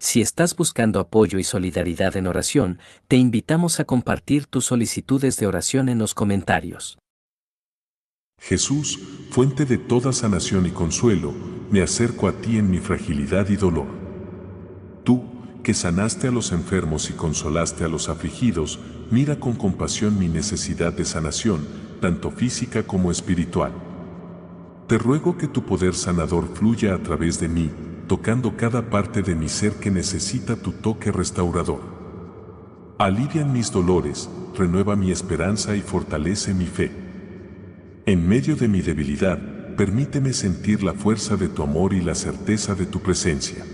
Si estás buscando apoyo y solidaridad en oración, te invitamos a compartir tus solicitudes de oración en los comentarios. Jesús, fuente de toda sanación y consuelo, me acerco a ti en mi fragilidad y dolor. Tú, que sanaste a los enfermos y consolaste a los afligidos, mira con compasión mi necesidad de sanación, tanto física como espiritual. Te ruego que tu poder sanador fluya a través de mí, tocando cada parte de mi ser que necesita tu toque restaurador. Alivian mis dolores, renueva mi esperanza y fortalece mi fe. En medio de mi debilidad, permíteme sentir la fuerza de tu amor y la certeza de tu presencia.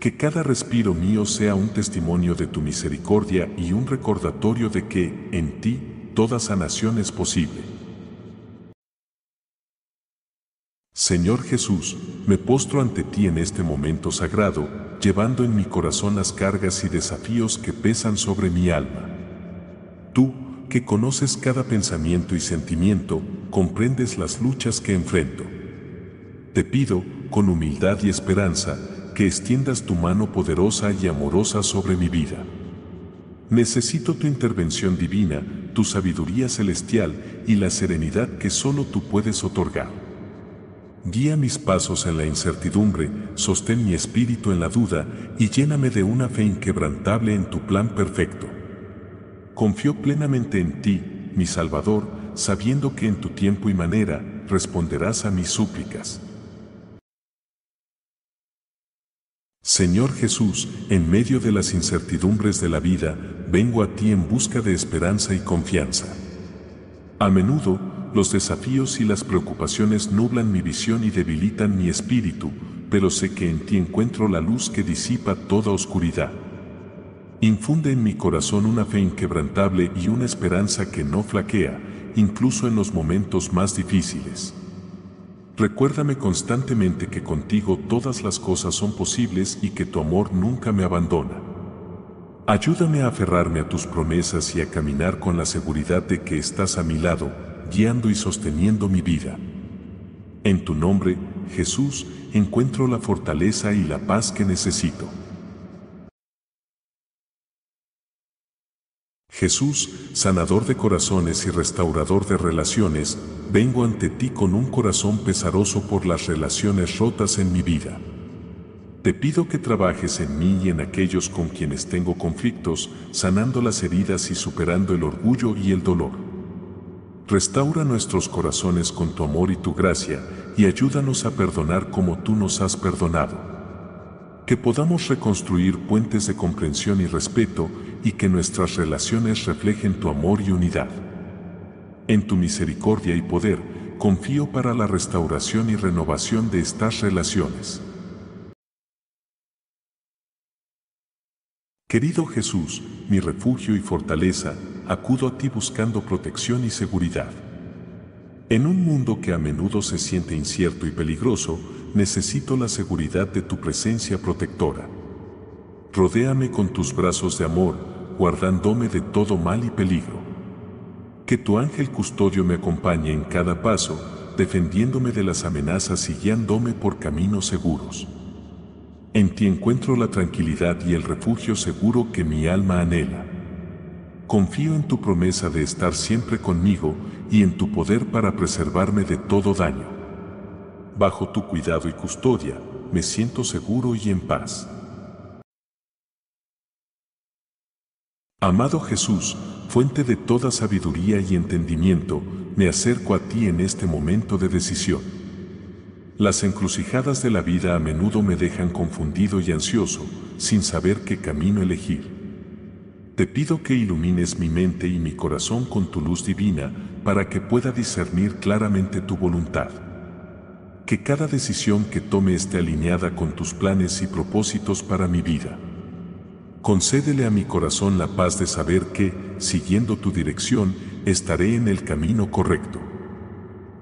Que cada respiro mío sea un testimonio de tu misericordia y un recordatorio de que, en ti, toda sanación es posible. Señor Jesús, me postro ante ti en este momento sagrado, llevando en mi corazón las cargas y desafíos que pesan sobre mi alma. Tú, que conoces cada pensamiento y sentimiento, comprendes las luchas que enfrento. Te pido, con humildad y esperanza, que extiendas tu mano poderosa y amorosa sobre mi vida. Necesito tu intervención divina, tu sabiduría celestial y la serenidad que solo tú puedes otorgar. Guía mis pasos en la incertidumbre, sostén mi espíritu en la duda y lléname de una fe inquebrantable en tu plan perfecto. Confío plenamente en ti, mi Salvador, sabiendo que en tu tiempo y manera responderás a mis súplicas. Señor Jesús, en medio de las incertidumbres de la vida, vengo a ti en busca de esperanza y confianza. A menudo, los desafíos y las preocupaciones nublan mi visión y debilitan mi espíritu, pero sé que en ti encuentro la luz que disipa toda oscuridad. Infunde en mi corazón una fe inquebrantable y una esperanza que no flaquea, incluso en los momentos más difíciles. Recuérdame constantemente que contigo todas las cosas son posibles y que tu amor nunca me abandona. Ayúdame a aferrarme a tus promesas y a caminar con la seguridad de que estás a mi lado, guiando y sosteniendo mi vida. En tu nombre, Jesús, encuentro la fortaleza y la paz que necesito. Jesús, sanador de corazones y restaurador de relaciones, vengo ante ti con un corazón pesaroso por las relaciones rotas en mi vida. Te pido que trabajes en mí y en aquellos con quienes tengo conflictos, sanando las heridas y superando el orgullo y el dolor. Restaura nuestros corazones con tu amor y tu gracia, y ayúdanos a perdonar como tú nos has perdonado. Que podamos reconstruir puentes de comprensión y respeto, y que nuestras relaciones reflejen tu amor y unidad. En tu misericordia y poder, confío para la restauración y renovación de estas relaciones. Querido Jesús, mi refugio y fortaleza, acudo a ti buscando protección y seguridad. En un mundo que a menudo se siente incierto y peligroso, necesito la seguridad de tu presencia protectora. Rodéame con tus brazos de amor, guardándome de todo mal y peligro. Que tu ángel custodio me acompañe en cada paso, defendiéndome de las amenazas y guiándome por caminos seguros. En ti encuentro la tranquilidad y el refugio seguro que mi alma anhela. Confío en tu promesa de estar siempre conmigo y en tu poder para preservarme de todo daño. Bajo tu cuidado y custodia, me siento seguro y en paz. Amado Jesús, fuente de toda sabiduría y entendimiento, me acerco a ti en este momento de decisión. Las encrucijadas de la vida a menudo me dejan confundido y ansioso, sin saber qué camino elegir. Te pido que ilumines mi mente y mi corazón con tu luz divina para que pueda discernir claramente tu voluntad. Que cada decisión que tome esté alineada con tus planes y propósitos para mi vida. Concédele a mi corazón la paz de saber que, siguiendo tu dirección, estaré en el camino correcto.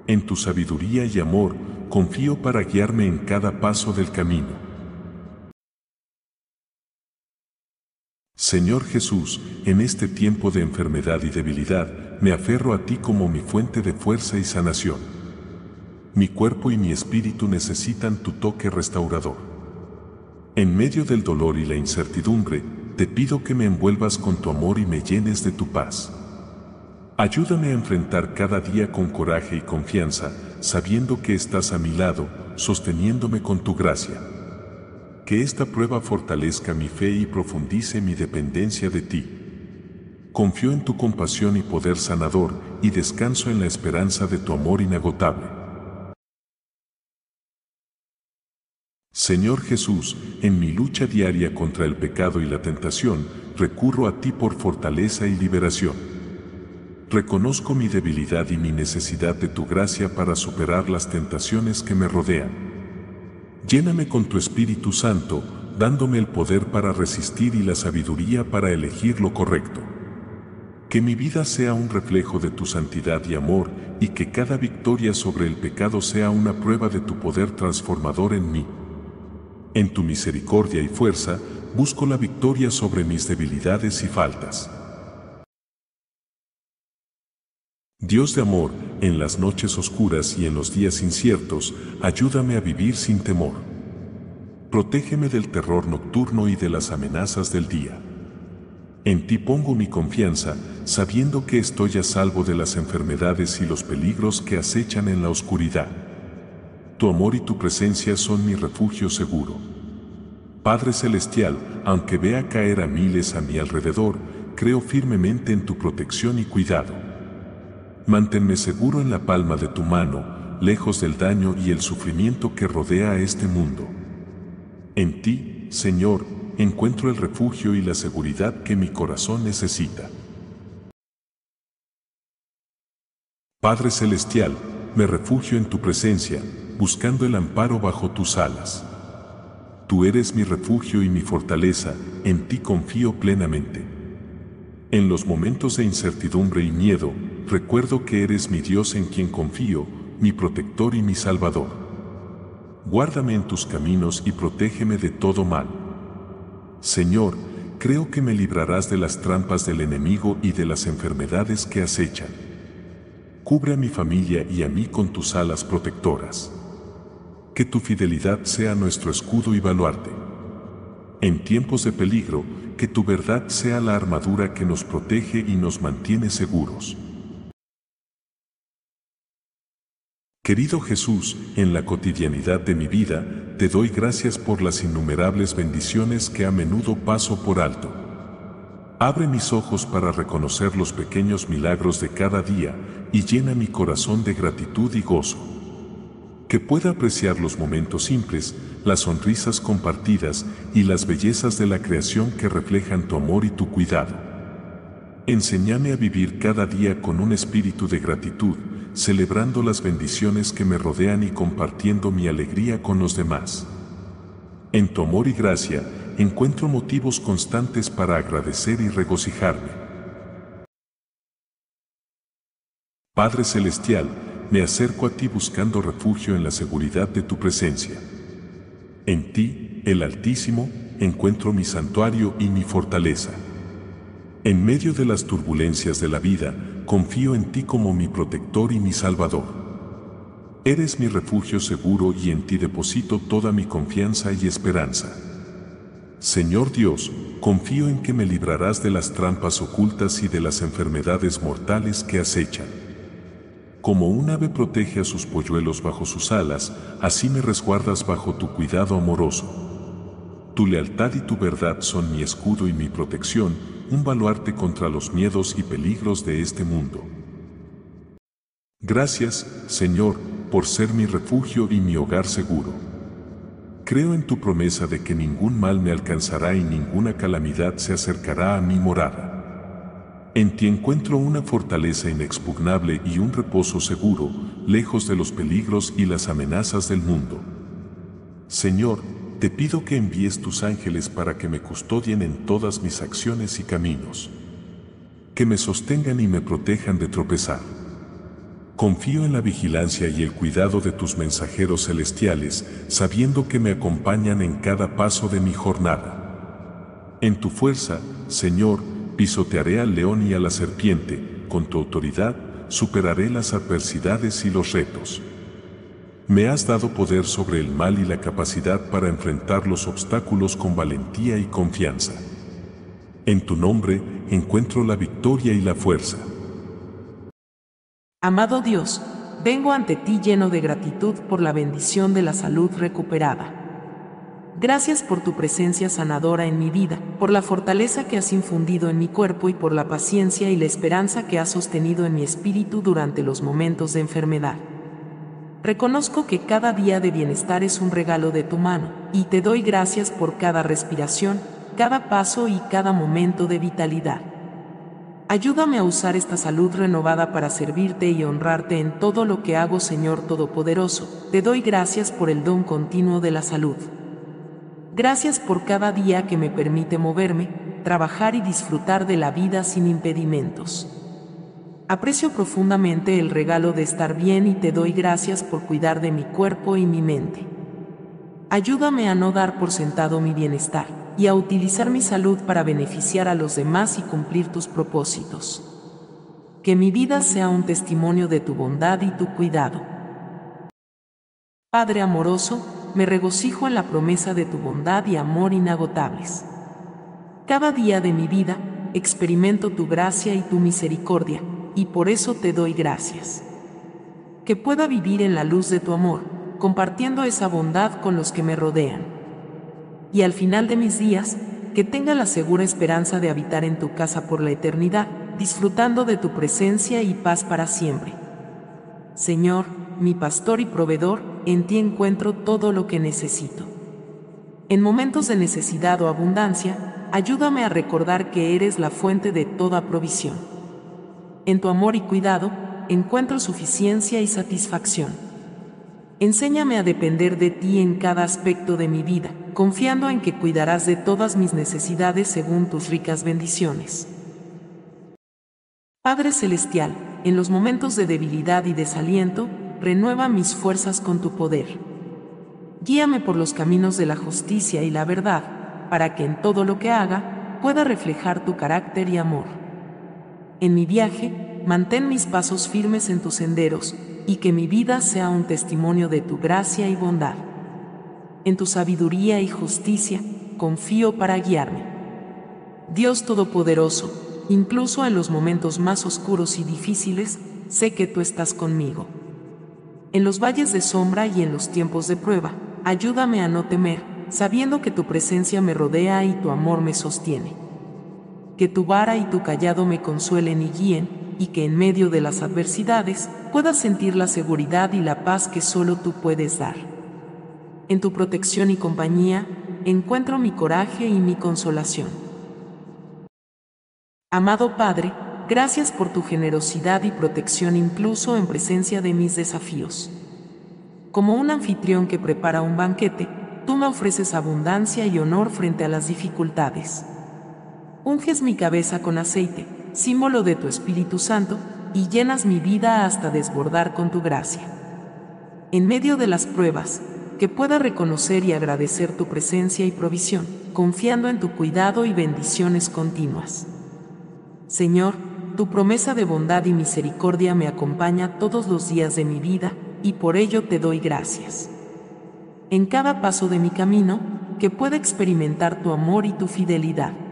En tu sabiduría y amor, confío para guiarme en cada paso del camino. Señor Jesús, en este tiempo de enfermedad y debilidad, me aferro a ti como mi fuente de fuerza y sanación. Mi cuerpo y mi espíritu necesitan tu toque restaurador. En medio del dolor y la incertidumbre, te pido que me envuelvas con tu amor y me llenes de tu paz. Ayúdame a enfrentar cada día con coraje y confianza, sabiendo que estás a mi lado, sosteniéndome con tu gracia. Que esta prueba fortalezca mi fe y profundice mi dependencia de ti. Confío en tu compasión y poder sanador y descanso en la esperanza de tu amor inagotable. Señor Jesús, en mi lucha diaria contra el pecado y la tentación, recurro a ti por fortaleza y liberación. Reconozco mi debilidad y mi necesidad de tu gracia para superar las tentaciones que me rodean. Lléname con tu Espíritu Santo, dándome el poder para resistir y la sabiduría para elegir lo correcto. Que mi vida sea un reflejo de tu santidad y amor, y que cada victoria sobre el pecado sea una prueba de tu poder transformador en mí. En tu misericordia y fuerza, busco la victoria sobre mis debilidades y faltas. Dios de amor, en las noches oscuras y en los días inciertos, ayúdame a vivir sin temor. Protégeme del terror nocturno y de las amenazas del día. En ti pongo mi confianza, sabiendo que estoy a salvo de las enfermedades y los peligros que acechan en la oscuridad. Tu amor y tu presencia son mi refugio seguro. Padre Celestial, aunque vea caer a miles a mi alrededor, creo firmemente en tu protección y cuidado. Manténme seguro en la palma de tu mano, lejos del daño y el sufrimiento que rodea a este mundo. En ti, Señor, encuentro el refugio y la seguridad que mi corazón necesita. Padre Celestial, me refugio en tu presencia, buscando el amparo bajo tus alas. Tú eres mi refugio y mi fortaleza, en ti confío plenamente. En los momentos de incertidumbre y miedo, recuerdo que eres mi Dios en quien confío, mi protector y mi salvador. Guárdame en tus caminos y protégeme de todo mal. Señor, creo que me librarás de las trampas del enemigo y de las enfermedades que acechan. Cubre a mi familia y a mí con tus alas protectoras. Que tu fidelidad sea nuestro escudo y baluarte. En tiempos de peligro, que tu verdad sea la armadura que nos protege y nos mantiene seguros. Querido Jesús, en la cotidianidad de mi vida, te doy gracias por las innumerables bendiciones que a menudo paso por alto. Abre mis ojos para reconocer los pequeños milagros de cada día y llena mi corazón de gratitud y gozo. Que pueda apreciar los momentos simples, las sonrisas compartidas y las bellezas de la creación que reflejan tu amor y tu cuidado. Enséñame a vivir cada día con un espíritu de gratitud, celebrando las bendiciones que me rodean y compartiendo mi alegría con los demás. En tu amor y gracia, encuentro motivos constantes para agradecer y regocijarme. Padre Celestial, me acerco a ti buscando refugio en la seguridad de tu presencia. En ti, el Altísimo, encuentro mi santuario y mi fortaleza. En medio de las turbulencias de la vida, confío en ti como mi protector y mi salvador. Eres mi refugio seguro y en ti deposito toda mi confianza y esperanza. Señor Dios, confío en que me librarás de las trampas ocultas y de las enfermedades mortales que acechan. Como un ave protege a sus polluelos bajo sus alas, así me resguardas bajo tu cuidado amoroso. Tu lealtad y tu verdad son mi escudo y mi protección, un baluarte contra los miedos y peligros de este mundo. Gracias, Señor, por ser mi refugio y mi hogar seguro. Creo en tu promesa de que ningún mal me alcanzará y ninguna calamidad se acercará a mi morada. En ti encuentro una fortaleza inexpugnable y un reposo seguro, lejos de los peligros y las amenazas del mundo. Señor, te pido que envíes tus ángeles para que me custodien en todas mis acciones y caminos. Que me sostengan y me protejan de tropezar. Confío en la vigilancia y el cuidado de tus mensajeros celestiales, sabiendo que me acompañan en cada paso de mi jornada. En tu fuerza, Señor, pisotearé al león y a la serpiente, con tu autoridad, superaré las adversidades y los retos. Me has dado poder sobre el mal y la capacidad para enfrentar los obstáculos con valentía y confianza. En tu nombre encuentro la victoria y la fuerza. Amado Dios, vengo ante ti lleno de gratitud por la bendición de la salud recuperada. Gracias por tu presencia sanadora en mi vida, por la fortaleza que has infundido en mi cuerpo y por la paciencia y la esperanza que has sostenido en mi espíritu durante los momentos de enfermedad. Reconozco que cada día de bienestar es un regalo de tu mano, y te doy gracias por cada respiración, cada paso y cada momento de vitalidad. Ayúdame a usar esta salud renovada para servirte y honrarte en todo lo que hago, Señor Todopoderoso. Te doy gracias por el don continuo de la salud. Gracias por cada día que me permite moverme, trabajar y disfrutar de la vida sin impedimentos. Aprecio profundamente el regalo de estar bien y te doy gracias por cuidar de mi cuerpo y mi mente. Ayúdame a no dar por sentado mi bienestar y a utilizar mi salud para beneficiar a los demás y cumplir tus propósitos. Que mi vida sea un testimonio de tu bondad y tu cuidado. Padre amoroso, me regocijo en la promesa de tu bondad y amor inagotables. Cada día de mi vida experimento tu gracia y tu misericordia y por eso te doy gracias. Que pueda vivir en la luz de tu amor, compartiendo esa bondad con los que me rodean. Y al final de mis días, que tenga la segura esperanza de habitar en tu casa por la eternidad, disfrutando de tu presencia y paz para siempre. Señor, mi pastor y proveedor, en ti encuentro todo lo que necesito. En momentos de necesidad o abundancia, ayúdame a recordar que eres la fuente de toda provisión. En tu amor y cuidado, encuentro suficiencia y satisfacción. Enséñame a depender de ti en cada aspecto de mi vida, confiando en que cuidarás de todas mis necesidades según tus ricas bendiciones. Padre Celestial, en los momentos de debilidad y desaliento, renueva mis fuerzas con tu poder. Guíame por los caminos de la justicia y la verdad, para que en todo lo que haga pueda reflejar tu carácter y amor. En mi viaje, mantén mis pasos firmes en tus senderos, y que mi vida sea un testimonio de tu gracia y bondad. En tu sabiduría y justicia, confío para guiarme. Dios Todopoderoso, incluso en los momentos más oscuros y difíciles, sé que tú estás conmigo. En los valles de sombra y en los tiempos de prueba, ayúdame a no temer, sabiendo que tu presencia me rodea y tu amor me sostiene que tu vara y tu callado me consuelen y guíen, y que en medio de las adversidades pueda sentir la seguridad y la paz que solo tú puedes dar. En tu protección y compañía encuentro mi coraje y mi consolación. Amado Padre, gracias por tu generosidad y protección incluso en presencia de mis desafíos. Como un anfitrión que prepara un banquete, tú me ofreces abundancia y honor frente a las dificultades unges mi cabeza con aceite, símbolo de tu Espíritu Santo, y llenas mi vida hasta desbordar con tu gracia. En medio de las pruebas, que pueda reconocer y agradecer tu presencia y provisión, confiando en tu cuidado y bendiciones continuas. Señor, tu promesa de bondad y misericordia me acompaña todos los días de mi vida, y por ello te doy gracias. En cada paso de mi camino, que pueda experimentar tu amor y tu fidelidad.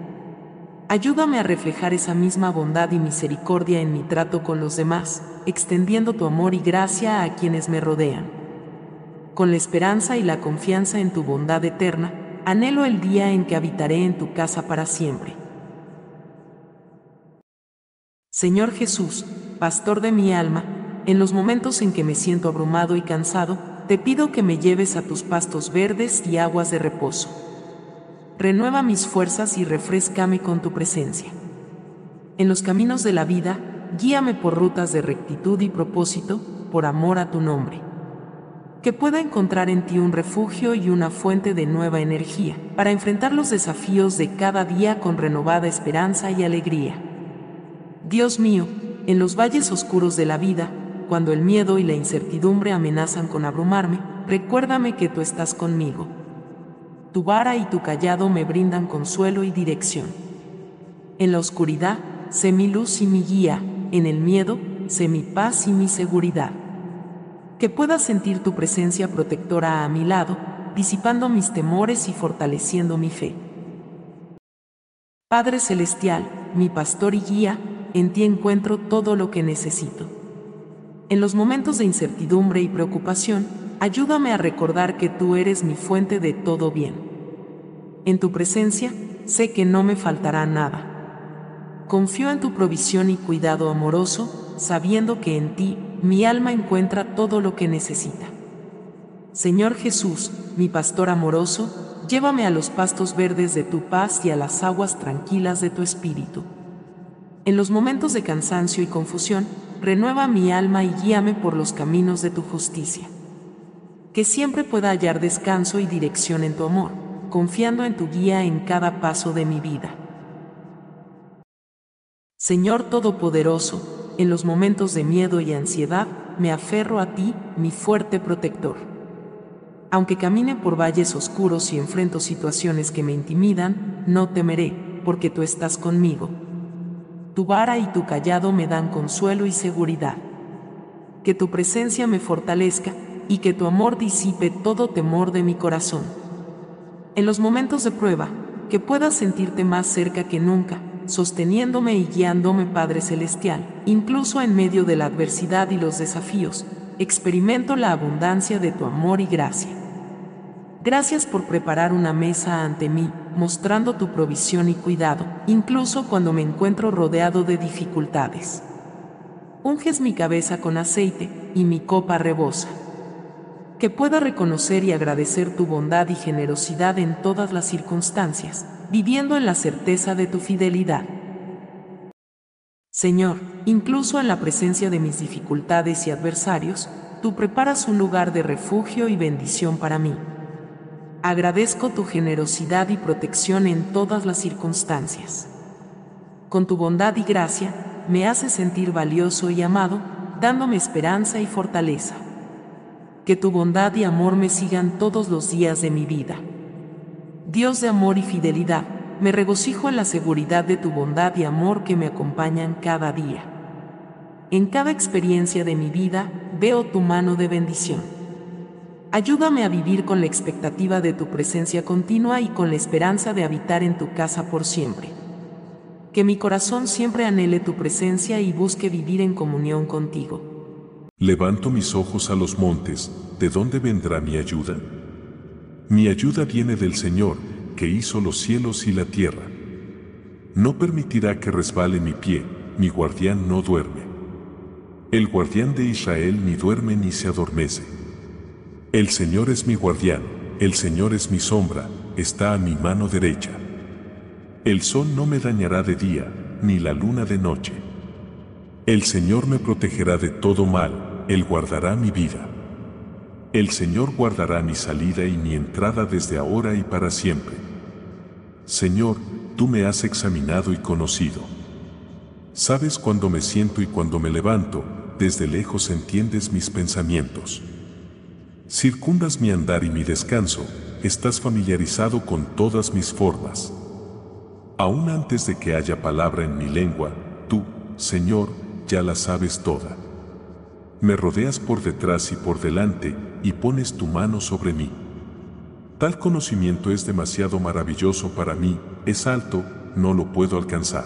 Ayúdame a reflejar esa misma bondad y misericordia en mi trato con los demás, extendiendo tu amor y gracia a quienes me rodean. Con la esperanza y la confianza en tu bondad eterna, anhelo el día en que habitaré en tu casa para siempre. Señor Jesús, pastor de mi alma, en los momentos en que me siento abrumado y cansado, te pido que me lleves a tus pastos verdes y aguas de reposo renueva mis fuerzas y refrescame con tu presencia. En los caminos de la vida, guíame por rutas de rectitud y propósito, por amor a tu nombre. Que pueda encontrar en ti un refugio y una fuente de nueva energía, para enfrentar los desafíos de cada día con renovada esperanza y alegría. Dios mío, en los valles oscuros de la vida, cuando el miedo y la incertidumbre amenazan con abrumarme, recuérdame que tú estás conmigo tu vara y tu callado me brindan consuelo y dirección. En la oscuridad, sé mi luz y mi guía, en el miedo, sé mi paz y mi seguridad. Que pueda sentir tu presencia protectora a mi lado, disipando mis temores y fortaleciendo mi fe. Padre Celestial, mi pastor y guía, en ti encuentro todo lo que necesito. En los momentos de incertidumbre y preocupación, ayúdame a recordar que tú eres mi fuente de todo bien. En tu presencia, sé que no me faltará nada. Confío en tu provisión y cuidado amoroso, sabiendo que en ti mi alma encuentra todo lo que necesita. Señor Jesús, mi pastor amoroso, llévame a los pastos verdes de tu paz y a las aguas tranquilas de tu espíritu. En los momentos de cansancio y confusión, renueva mi alma y guíame por los caminos de tu justicia. Que siempre pueda hallar descanso y dirección en tu amor, confiando en tu guía en cada paso de mi vida. Señor Todopoderoso, en los momentos de miedo y ansiedad, me aferro a ti, mi fuerte protector. Aunque camine por valles oscuros y enfrento situaciones que me intimidan, no temeré, porque tú estás conmigo tu vara y tu callado me dan consuelo y seguridad. Que tu presencia me fortalezca y que tu amor disipe todo temor de mi corazón. En los momentos de prueba, que puedas sentirte más cerca que nunca, sosteniéndome y guiándome Padre Celestial, incluso en medio de la adversidad y los desafíos, experimento la abundancia de tu amor y gracia. Gracias por preparar una mesa ante mí mostrando tu provisión y cuidado, incluso cuando me encuentro rodeado de dificultades. Unges mi cabeza con aceite, y mi copa rebosa. Que pueda reconocer y agradecer tu bondad y generosidad en todas las circunstancias, viviendo en la certeza de tu fidelidad. Señor, incluso en la presencia de mis dificultades y adversarios, tú preparas un lugar de refugio y bendición para mí. Agradezco tu generosidad y protección en todas las circunstancias. Con tu bondad y gracia, me haces sentir valioso y amado, dándome esperanza y fortaleza. Que tu bondad y amor me sigan todos los días de mi vida. Dios de amor y fidelidad, me regocijo en la seguridad de tu bondad y amor que me acompañan cada día. En cada experiencia de mi vida veo tu mano de bendición. Ayúdame a vivir con la expectativa de tu presencia continua y con la esperanza de habitar en tu casa por siempre. Que mi corazón siempre anhele tu presencia y busque vivir en comunión contigo. Levanto mis ojos a los montes, ¿de dónde vendrá mi ayuda? Mi ayuda viene del Señor, que hizo los cielos y la tierra. No permitirá que resbale mi pie, mi guardián no duerme. El guardián de Israel ni duerme ni se adormece. El Señor es mi guardián, el Señor es mi sombra, está a mi mano derecha. El sol no me dañará de día, ni la luna de noche. El Señor me protegerá de todo mal, Él guardará mi vida. El Señor guardará mi salida y mi entrada desde ahora y para siempre. Señor, tú me has examinado y conocido. Sabes cuando me siento y cuando me levanto, desde lejos entiendes mis pensamientos. Circundas mi andar y mi descanso, estás familiarizado con todas mis formas. Aún antes de que haya palabra en mi lengua, tú, Señor, ya la sabes toda. Me rodeas por detrás y por delante, y pones tu mano sobre mí. Tal conocimiento es demasiado maravilloso para mí, es alto, no lo puedo alcanzar.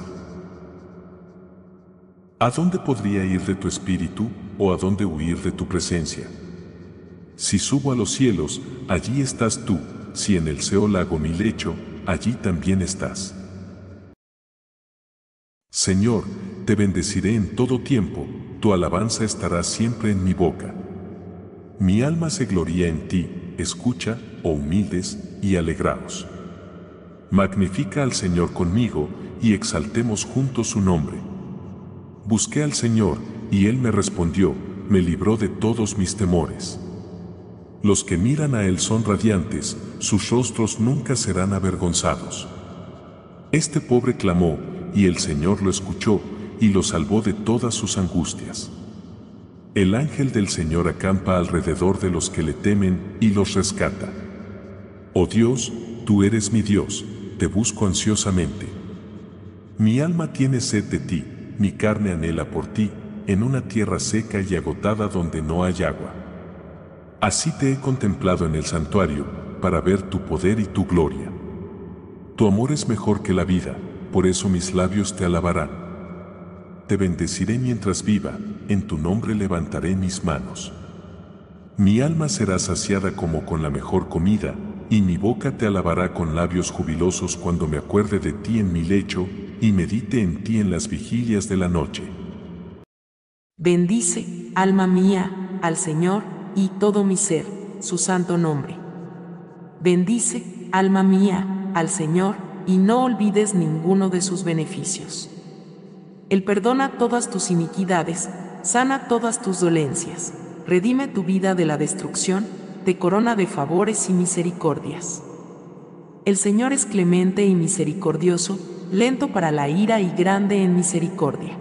¿A dónde podría ir de tu espíritu, o a dónde huir de tu presencia? Si subo a los cielos, allí estás tú, si en el Seol hago mi lecho, allí también estás. Señor, te bendeciré en todo tiempo, tu alabanza estará siempre en mi boca. Mi alma se gloria en ti, escucha, oh humildes, y alegraos. Magnifica al Señor conmigo, y exaltemos juntos su nombre. Busqué al Señor, y Él me respondió, me libró de todos mis temores. Los que miran a Él son radiantes, sus rostros nunca serán avergonzados. Este pobre clamó, y el Señor lo escuchó, y lo salvó de todas sus angustias. El ángel del Señor acampa alrededor de los que le temen y los rescata. Oh Dios, tú eres mi Dios, te busco ansiosamente. Mi alma tiene sed de ti, mi carne anhela por ti, en una tierra seca y agotada donde no hay agua. Así te he contemplado en el santuario, para ver tu poder y tu gloria. Tu amor es mejor que la vida, por eso mis labios te alabarán. Te bendeciré mientras viva, en tu nombre levantaré mis manos. Mi alma será saciada como con la mejor comida, y mi boca te alabará con labios jubilosos cuando me acuerde de ti en mi lecho, y medite en ti en las vigilias de la noche. Bendice, alma mía, al Señor, y todo mi ser, su santo nombre. Bendice, alma mía, al Señor, y no olvides ninguno de sus beneficios. Él perdona todas tus iniquidades, sana todas tus dolencias, redime tu vida de la destrucción, te corona de favores y misericordias. El Señor es clemente y misericordioso, lento para la ira y grande en misericordia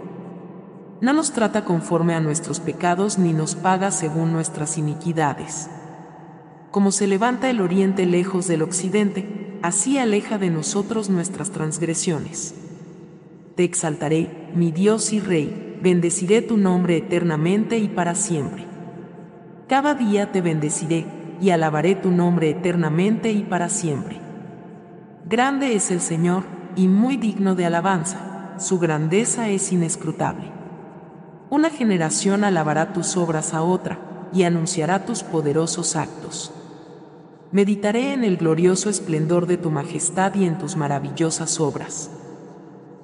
no nos trata conforme a nuestros pecados ni nos paga según nuestras iniquidades. Como se levanta el oriente lejos del occidente, así aleja de nosotros nuestras transgresiones. Te exaltaré, mi Dios y Rey, bendeciré tu nombre eternamente y para siempre. Cada día te bendeciré y alabaré tu nombre eternamente y para siempre. Grande es el Señor y muy digno de alabanza, su grandeza es inescrutable. Una generación alabará tus obras a otra y anunciará tus poderosos actos. Meditaré en el glorioso esplendor de tu majestad y en tus maravillosas obras.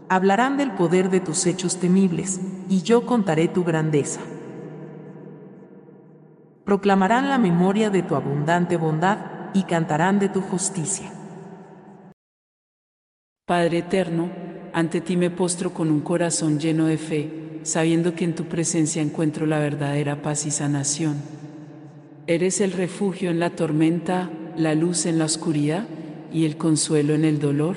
Hablarán del poder de tus hechos temibles, y yo contaré tu grandeza. Proclamarán la memoria de tu abundante bondad y cantarán de tu justicia. Padre eterno, ante ti me postro con un corazón lleno de fe sabiendo que en tu presencia encuentro la verdadera paz y sanación. Eres el refugio en la tormenta, la luz en la oscuridad y el consuelo en el dolor.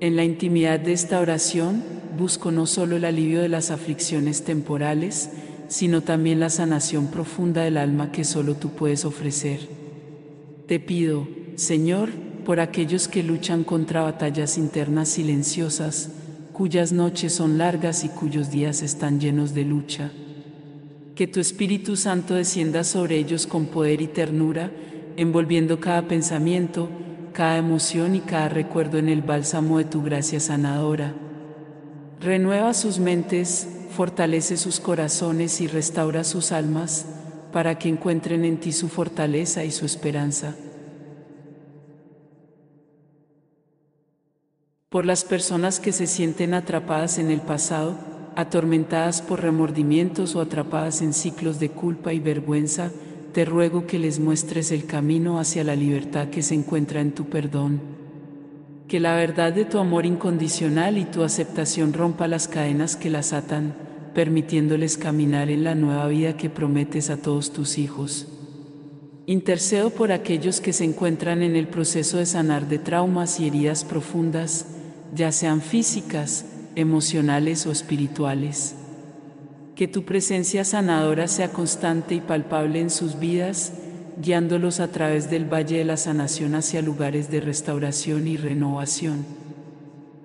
En la intimidad de esta oración busco no solo el alivio de las aflicciones temporales, sino también la sanación profunda del alma que solo tú puedes ofrecer. Te pido, Señor, por aquellos que luchan contra batallas internas silenciosas, cuyas noches son largas y cuyos días están llenos de lucha. Que tu Espíritu Santo descienda sobre ellos con poder y ternura, envolviendo cada pensamiento, cada emoción y cada recuerdo en el bálsamo de tu gracia sanadora. Renueva sus mentes, fortalece sus corazones y restaura sus almas, para que encuentren en ti su fortaleza y su esperanza. por las personas que se sienten atrapadas en el pasado, atormentadas por remordimientos o atrapadas en ciclos de culpa y vergüenza, te ruego que les muestres el camino hacia la libertad que se encuentra en tu perdón. Que la verdad de tu amor incondicional y tu aceptación rompa las cadenas que las atan, permitiéndoles caminar en la nueva vida que prometes a todos tus hijos. Intercedo por aquellos que se encuentran en el proceso de sanar de traumas y heridas profundas, ya sean físicas, emocionales o espirituales. Que tu presencia sanadora sea constante y palpable en sus vidas, guiándolos a través del valle de la sanación hacia lugares de restauración y renovación.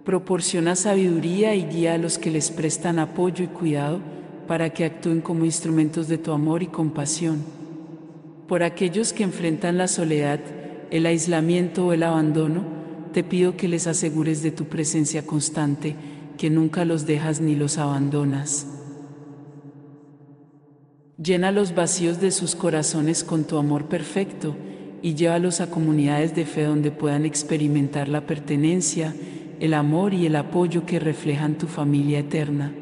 Proporciona sabiduría y guía a los que les prestan apoyo y cuidado para que actúen como instrumentos de tu amor y compasión. Por aquellos que enfrentan la soledad, el aislamiento o el abandono, te pido que les asegures de tu presencia constante, que nunca los dejas ni los abandonas. Llena los vacíos de sus corazones con tu amor perfecto y llévalos a comunidades de fe donde puedan experimentar la pertenencia, el amor y el apoyo que reflejan tu familia eterna.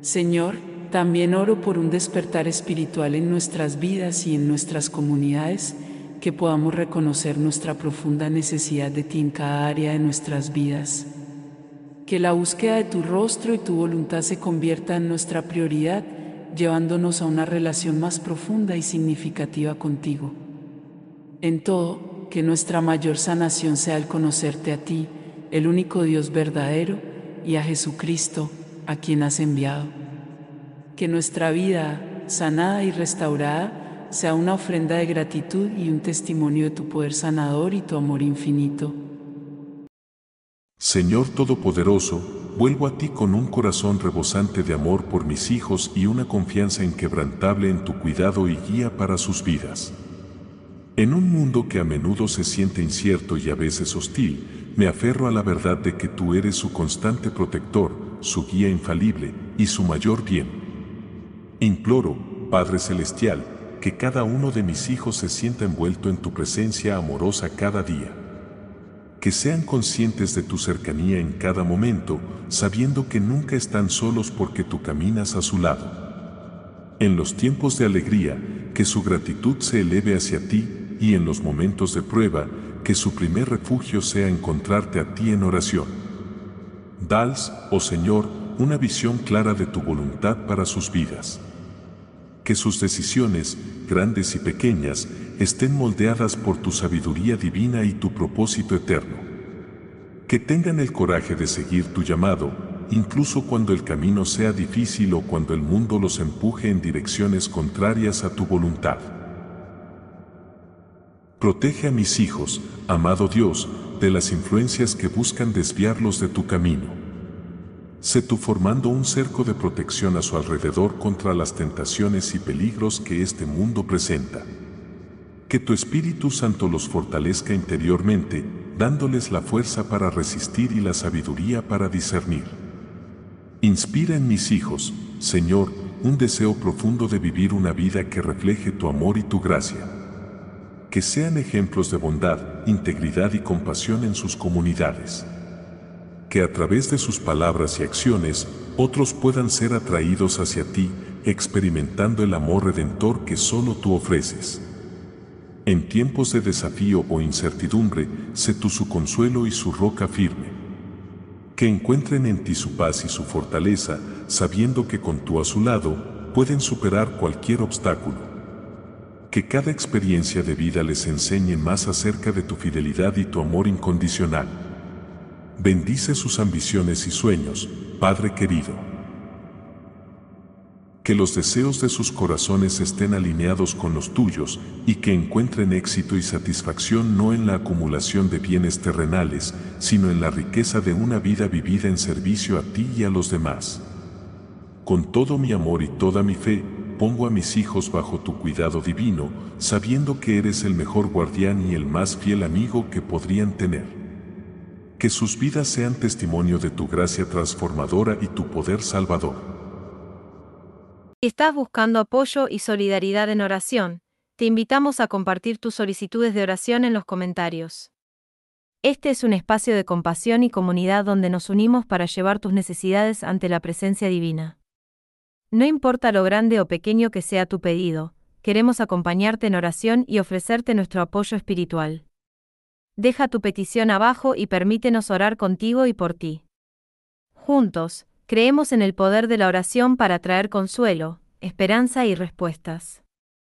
Señor, también oro por un despertar espiritual en nuestras vidas y en nuestras comunidades, que podamos reconocer nuestra profunda necesidad de ti en cada área de nuestras vidas. Que la búsqueda de tu rostro y tu voluntad se convierta en nuestra prioridad, llevándonos a una relación más profunda y significativa contigo. En todo, que nuestra mayor sanación sea el conocerte a ti, el único Dios verdadero, y a Jesucristo, a quien has enviado. Que nuestra vida, sanada y restaurada, sea una ofrenda de gratitud y un testimonio de tu poder sanador y tu amor infinito. Señor Todopoderoso, vuelvo a ti con un corazón rebosante de amor por mis hijos y una confianza inquebrantable en tu cuidado y guía para sus vidas. En un mundo que a menudo se siente incierto y a veces hostil, me aferro a la verdad de que tú eres su constante protector, su guía infalible y su mayor bien. Imploro, Padre Celestial, que cada uno de mis hijos se sienta envuelto en tu presencia amorosa cada día. Que sean conscientes de tu cercanía en cada momento, sabiendo que nunca están solos porque tú caminas a su lado. En los tiempos de alegría, que su gratitud se eleve hacia ti y en los momentos de prueba, que su primer refugio sea encontrarte a ti en oración. Dals, oh Señor, una visión clara de tu voluntad para sus vidas. Que sus decisiones, grandes y pequeñas, estén moldeadas por tu sabiduría divina y tu propósito eterno. Que tengan el coraje de seguir tu llamado, incluso cuando el camino sea difícil o cuando el mundo los empuje en direcciones contrarias a tu voluntad. Protege a mis hijos, amado Dios, de las influencias que buscan desviarlos de tu camino. Sé tú formando un cerco de protección a su alrededor contra las tentaciones y peligros que este mundo presenta. Que tu Espíritu Santo los fortalezca interiormente, dándoles la fuerza para resistir y la sabiduría para discernir. Inspira en mis hijos, Señor, un deseo profundo de vivir una vida que refleje tu amor y tu gracia que sean ejemplos de bondad, integridad y compasión en sus comunidades. Que a través de sus palabras y acciones, otros puedan ser atraídos hacia ti, experimentando el amor redentor que solo tú ofreces. En tiempos de desafío o incertidumbre, sé tú su consuelo y su roca firme. Que encuentren en ti su paz y su fortaleza, sabiendo que con tú a su lado, pueden superar cualquier obstáculo que cada experiencia de vida les enseñe más acerca de tu fidelidad y tu amor incondicional. Bendice sus ambiciones y sueños, Padre querido. Que los deseos de sus corazones estén alineados con los tuyos y que encuentren éxito y satisfacción no en la acumulación de bienes terrenales, sino en la riqueza de una vida vivida en servicio a ti y a los demás. Con todo mi amor y toda mi fe, pongo a mis hijos bajo tu cuidado divino, sabiendo que eres el mejor guardián y el más fiel amigo que podrían tener. Que sus vidas sean testimonio de tu gracia transformadora y tu poder salvador. Estás buscando apoyo y solidaridad en oración, te invitamos a compartir tus solicitudes de oración en los comentarios. Este es un espacio de compasión y comunidad donde nos unimos para llevar tus necesidades ante la presencia divina. No importa lo grande o pequeño que sea tu pedido, queremos acompañarte en oración y ofrecerte nuestro apoyo espiritual. Deja tu petición abajo y permítenos orar contigo y por ti. Juntos, creemos en el poder de la oración para traer consuelo, esperanza y respuestas.